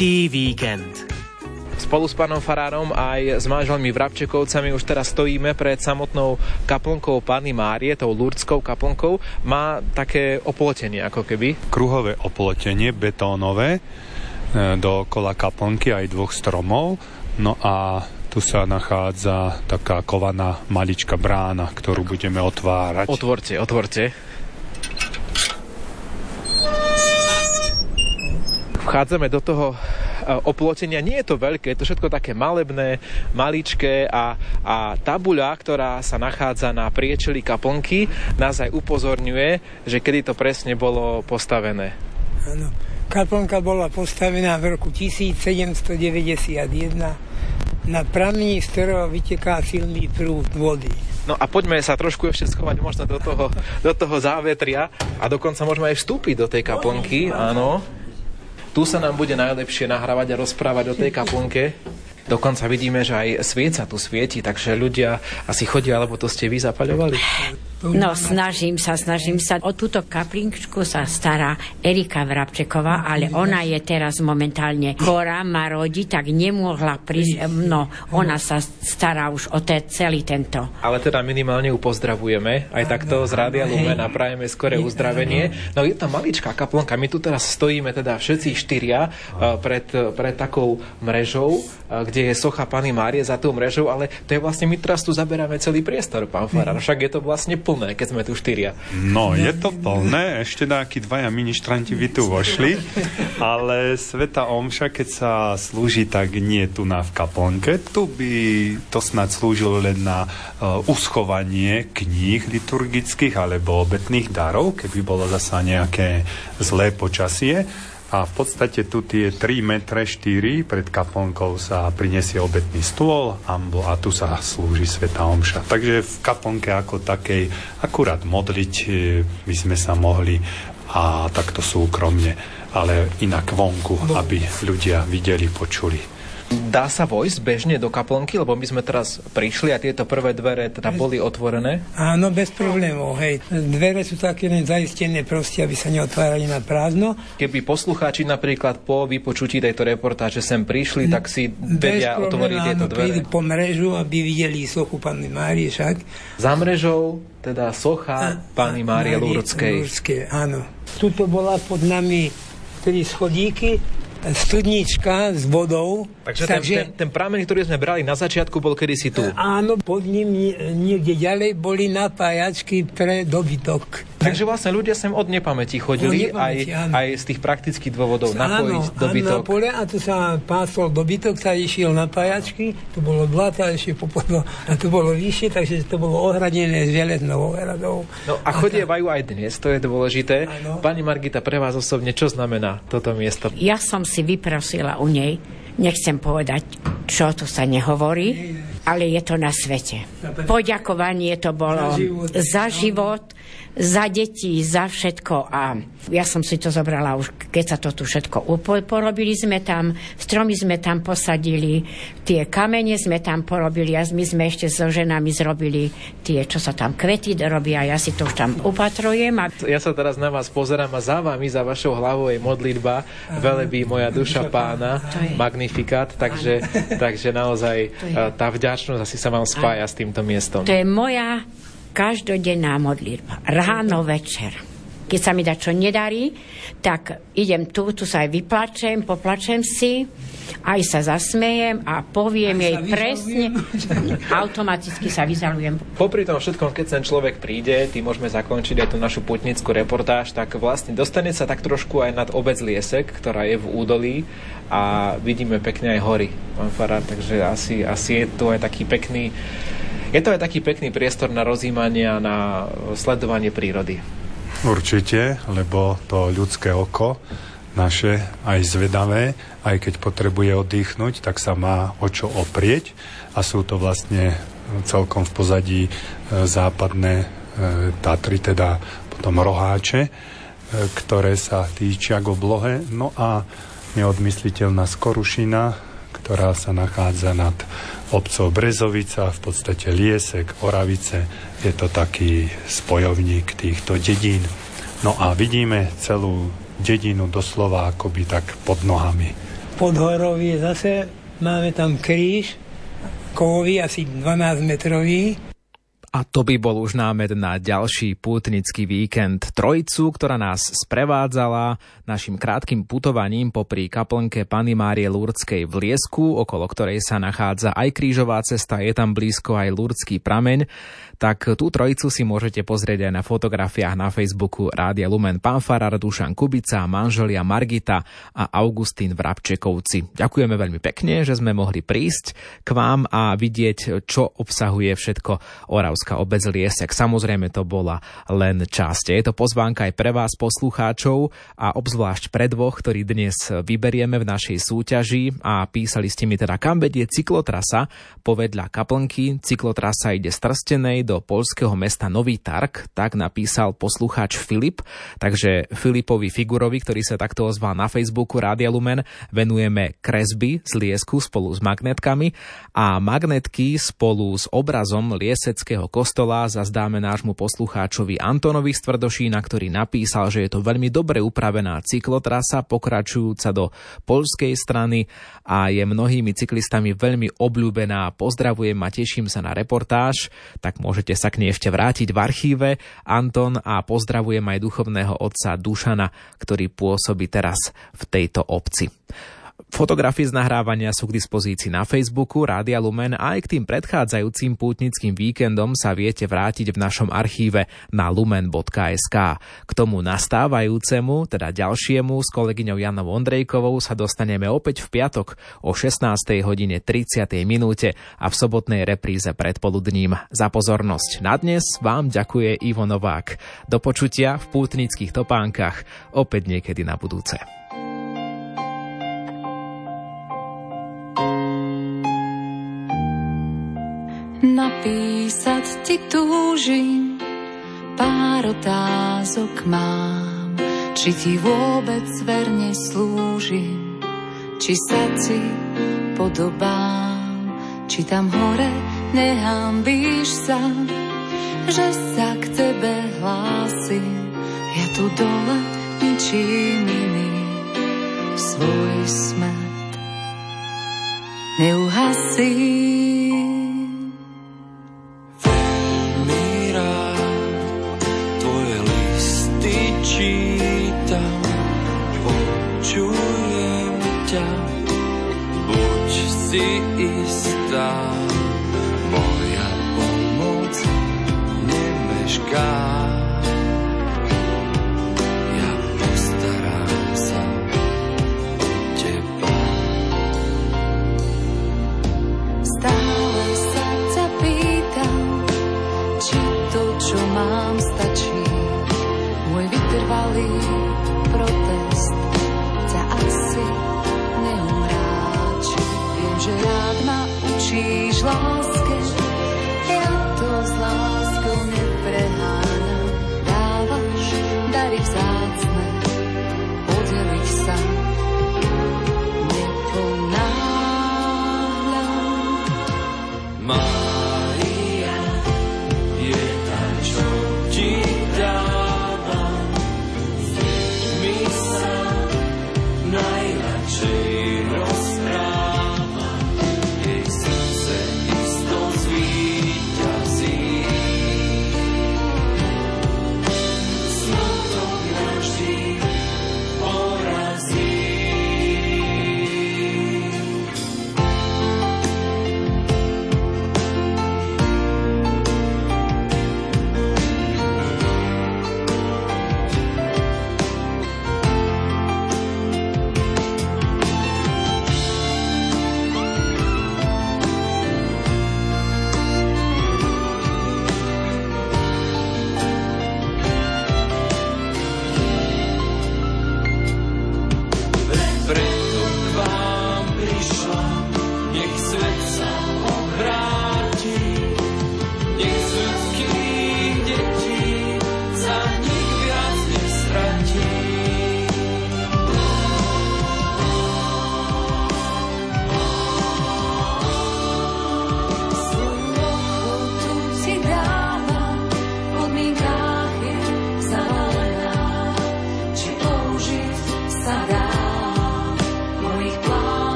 Pútnický víkend. Spolu s pánom Farárom aj s manželmi Vrabčekovcami už teraz stojíme pred samotnou kaplnkou Panny Márie, tou lurdskou kaplnkou. Má také oplotenie ako keby. Kruhové oplotenie, betónové, e, dookola kaplnky aj dvoch stromov. No a tu sa nachádza taká kovaná maličká brána, ktorú budeme otvárať. Otvorte, otvorte. Vchádzame do toho e, oplotenia. Nie je to veľké, je to všetko také malebné, maličké a, a tabuľa, ktorá sa nachádza na priečeli kaplnky, nás aj upozorňuje, že kedy to presne bolo postavené. Áno. Kaplnka bola postavená v roku 1791 na pramení, z ktorého vyteká silný prúd vody. No a poďme sa trošku ešte schovať možno do toho, do toho závetria a dokonca môžeme aj vstúpiť do tej kaplnky, áno. Tu sa nám bude najlepšie nahrávať a rozprávať o tej kaplnke. Dokonca vidíme, že aj svieca tu svieti, takže ľudia asi chodia, alebo to ste vy zapaľovali. No, snažím sa, snažím sa. O túto kaplinčku sa stará Erika Vrabčeková, ale ona je teraz momentálne chorá, má rodi, tak nemohla prísť. No, ona sa stará už o te, celý tento. Ale teda minimálne ju pozdravujeme, aj takto z Rádia Lumen a prajeme skoré uzdravenie. No je to maličká kaplnka, my tu teraz stojíme teda všetci štyria eh, pred, pred takou mrežou, eh, kde je socha Pany Márie za tou mrežou, ale to je vlastne, my teraz tu zaberáme celý priestor, pán Farár, však je to vlastne plné, keď sme tu štyria. No, je to plné, ešte nejakí dvaja ministranti by tu vošli, ale Sveta Omša, keď sa slúži, tak nie tu na v kaplnke. Tu by to snad slúžilo len na uh, uschovanie kníh liturgických alebo obetných darov, keby bolo zasa nejaké zlé počasie. A v podstate tu tie 3 metre 4 pred kaplnkou sa prinesie obetný stôl ambo, a tu sa slúži Sveta Omša. Takže v kaplnke ako takej akurát modliť e, by sme sa mohli a takto súkromne, ale inak vonku, aby ľudia videli, počuli. Dá sa vojsť bežne do kaplnky, lebo my sme teraz prišli a tieto prvé dvere teda boli otvorené. Áno, bez problémov, hej. Dvere sú také len zaistené proste, aby sa neotvárali na prázdno. Keby poslucháči napríklad po vypočutí tejto reportáže sem prišli, tak si vedia Bez otvoriť tieto áno, prídu dvere. po mrežu, aby videli sochu Panny Márie však. Za mrežou teda socha Pány Márie Lúrdskej. Lúrdskej, áno. Tuto bola pod nami tri schodíky, studnička s vodou. Takže ten, ten, ten prameň, ktorý sme brali na začiatku, bol kedysi tu. Áno, pod ním nie- niekde ďalej boli napájačky pre dobytok. Takže vlastne ľudia sem od nepamäti chodili, Od aj, nepamäti, áno. aj z tých praktických dôvodov napojiť áno, dobytok. Áno, na pole a tu sa pásol dobytok, sa išiel na pájačky, tu bolo blato a ešte popodlo, a tu bolo vyššie, takže to bolo ohradené s železnou ohradou. No a chodievajú aj dnes, to je dôležité. Áno. Pani Margita, pre vás osobne, čo znamená toto miesto? Ja som si vyprosila u nej, nechcem povedať, čo tu sa nehovorí, ale je to na svete. Poďakovanie to bolo Za život. za život, za deti, za všetko. A ja som si to zobrala už, keď sa to tu všetko upo- porobili sme tam, stromy sme tam posadili, tie kamene sme tam porobili a my sme ešte so ženami zrobili tie, čo sa tam kvety robia, ja si to už tam upatrujem a Ja sa teraz na vás pozerám a za vami, za vašou hlavou je modlitba. Velebí moja duša pána, magnifikát, takže, takže naozaj eh, tá vďačnosť asi sa vám spája s týmto miestom. To je moja každodenná modlitba. Ráno, večer. Keď sa mi dá čo nedarí, tak idem tu, tu sa aj vyplačem, poplačem si, aj sa zasmejem a poviem Aj jej presne, automaticky sa vyzalujem. Popri tom všetkom, keď ten človek príde, tým môžeme zakončiť aj tú našu putnickú reportáž, tak vlastne dostane sa tak trošku aj nad obec Liesek, ktorá je v údolí a vidíme pekne aj hory, pán Farár, takže asi, asi je tu aj taký pekný je to aj taký pekný priestor na rozímanie a na sledovanie prírody. Určite, lebo to ľudské oko naše aj zvedavé, aj keď potrebuje oddychnúť, tak sa má o čo oprieť a sú to vlastne celkom v pozadí e, západné e, Tatry, teda potom roháče, e, ktoré sa týčia k oblohe. No a neodmysliteľná Skorušina, ktorá sa nachádza nad obcov Brezovica, v podstate Liesek, Oravice. Je to taký spojovník týchto dedín. No a vidíme celú dedinu doslova akoby tak pod nohami. Pod horou je zase, máme tam kríž, kovový, asi 12 metrový. A to by bol už námed na ďalší pútnický víkend. Trojicu, ktorá nás sprevádzala našim krátkým putovaním popri kaplnke Pany Márie Lurdskej v Liesku, okolo ktorej sa nachádza aj krížová cesta, je tam blízko aj Lurdský prameň tak tú trojicu si môžete pozrieť aj na fotografiách na Facebooku Rádia Lumen pán Farar, Dušan Kubica, manželia Margita a Augustín Vrabčekovci. Ďakujeme veľmi pekne, že sme mohli prísť k vám a vidieť, čo obsahuje všetko Oravská obec Liesek. Samozrejme to bola len časť. Je to pozvánka aj pre vás poslucháčov a obzvlášť pre dvoch, ktorí dnes vyberieme v našej súťaži a písali ste mi teda, kam vedie cyklotrasa povedľa kaplnky. Cyklotrasa ide z Trstenej do polského mesta Nový Tark, tak napísal poslucháč Filip. Takže Filipovi Figurovi, ktorý sa takto ozval na Facebooku Rádia Lumen, venujeme kresby z liesku spolu s magnetkami a magnetky spolu s obrazom lieseckého kostola zazdáme nášmu poslucháčovi Antonovi Stvrdošína, ktorý napísal, že je to veľmi dobre upravená cyklotrasa pokračujúca do polskej strany a je mnohými cyklistami veľmi obľúbená. Pozdravujem a teším sa na reportáž, tak môžete sa k nej ešte vrátiť v archíve. Anton a pozdravujem aj duchovného otca Dušana, ktorý pôsobí teraz v tejto obci. Fotografie z nahrávania sú k dispozícii na Facebooku Rádia Lumen a aj k tým predchádzajúcim pútnickým víkendom sa viete vrátiť v našom archíve na lumen.sk. K tomu nastávajúcemu, teda ďalšiemu s kolegyňou Janou Ondrejkovou sa dostaneme opäť v piatok o 16. hodine 30. minúte a v sobotnej repríze predpoludním. Za pozornosť na dnes vám ďakuje Ivo Novák. Do počutia v pútnických topánkach opäť niekedy na budúce. Napísať ti túžim, pár otázok mám, či ti vôbec verne slúžim, či sa ti podobám, či tam hore nehambíš sa, že sa k tebe hlásim, ja tu dole ničím iným svoj smet neuhasím. ťa, buď si istá, moja pomoc nemešká. veríš láske, ja to s láskou nepreháňam. Dávaš dary vzácne.